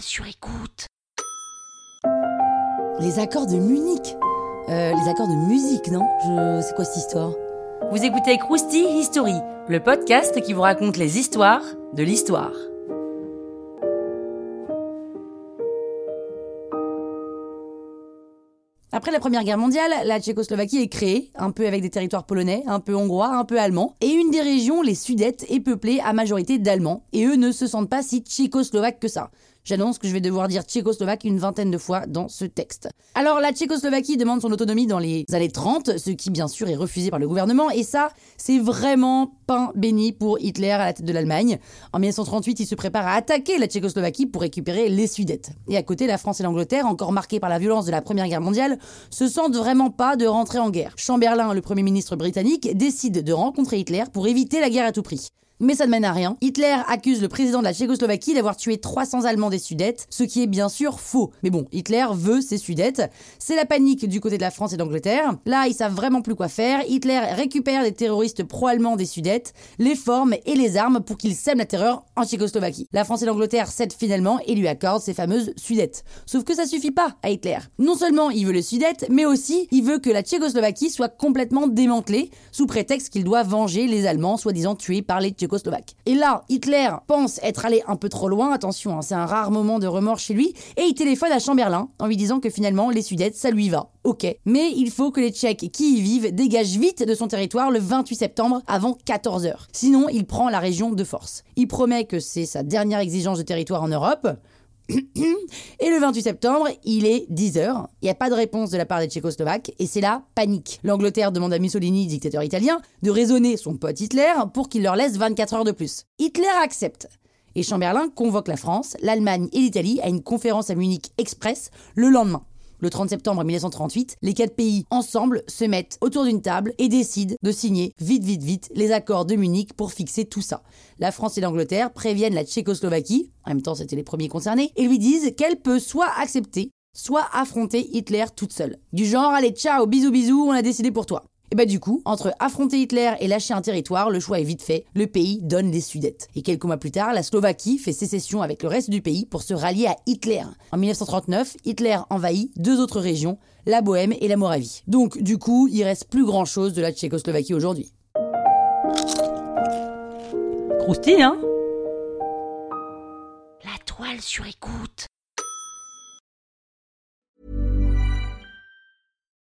sur écoute. Les accords de Munich. Euh, les accords de musique, non? Je... C'est quoi cette histoire? Vous écoutez Krusty History, le podcast qui vous raconte les histoires de l'histoire. Après la Première Guerre mondiale, la Tchécoslovaquie est créée, un peu avec des territoires polonais, un peu hongrois, un peu allemands, et une des régions, les Sudètes, est peuplée à majorité d'Allemands, et eux ne se sentent pas si tchécoslovaques que ça. J'annonce que je vais devoir dire tchécoslovaque une vingtaine de fois dans ce texte. Alors la Tchécoslovaquie demande son autonomie dans les années 30, ce qui bien sûr est refusé par le gouvernement, et ça, c'est vraiment pain béni pour Hitler à la tête de l'Allemagne. En 1938, il se prépare à attaquer la Tchécoslovaquie pour récupérer les Sudètes. Et à côté, la France et l'Angleterre, encore marquées par la violence de la Première Guerre mondiale, se sentent vraiment pas de rentrer en guerre. Chamberlain, le Premier ministre britannique, décide de rencontrer Hitler pour éviter la guerre à tout prix. Mais ça ne mène à rien. Hitler accuse le président de la Tchécoslovaquie d'avoir tué 300 Allemands des Sudètes, ce qui est bien sûr faux. Mais bon, Hitler veut ces Sudètes. C'est la panique du côté de la France et d'Angleterre. Là, ils savent vraiment plus quoi faire. Hitler récupère des terroristes pro-allemands des Sudètes, les forme et les armes pour qu'ils sèment la terreur en Tchécoslovaquie. La France et l'Angleterre cèdent finalement et lui accordent ces fameuses Sudètes. Sauf que ça suffit pas à Hitler. Non seulement il veut les Sudètes, mais aussi il veut que la Tchécoslovaquie soit complètement démantelée, sous prétexte qu'il doit venger les Allemands soi-disant tués par les Tchécoslovaques. Et là, Hitler pense être allé un peu trop loin, attention, hein, c'est un rare moment de remords chez lui, et il téléphone à Chamberlain en lui disant que finalement les Sudètes, ça lui va. Ok. Mais il faut que les Tchèques qui y vivent dégagent vite de son territoire le 28 septembre avant 14h. Sinon, il prend la région de force. Il promet que c'est sa dernière exigence de territoire en Europe. Et le 28 septembre, il est 10h. Il n'y a pas de réponse de la part des Tchécoslovaques et c'est la panique. L'Angleterre demande à Mussolini, dictateur italien, de raisonner son pote Hitler pour qu'il leur laisse 24 heures de plus. Hitler accepte. Et Chamberlain convoque la France, l'Allemagne et l'Italie à une conférence à Munich express le lendemain. Le 30 septembre 1938, les quatre pays ensemble se mettent autour d'une table et décident de signer vite vite vite les accords de Munich pour fixer tout ça. La France et l'Angleterre préviennent la Tchécoslovaquie, en même temps c'était les premiers concernés, et lui disent qu'elle peut soit accepter, soit affronter Hitler toute seule. Du genre, allez ciao, bisous bisous, on a décidé pour toi. Et bah du coup, entre affronter Hitler et lâcher un territoire, le choix est vite fait, le pays donne les Sudètes. Et quelques mois plus tard, la Slovaquie fait sécession avec le reste du pays pour se rallier à Hitler. En 1939, Hitler envahit deux autres régions, la Bohème et la Moravie. Donc du coup, il reste plus grand chose de la Tchécoslovaquie aujourd'hui. Croustille, hein? La toile sur écoute.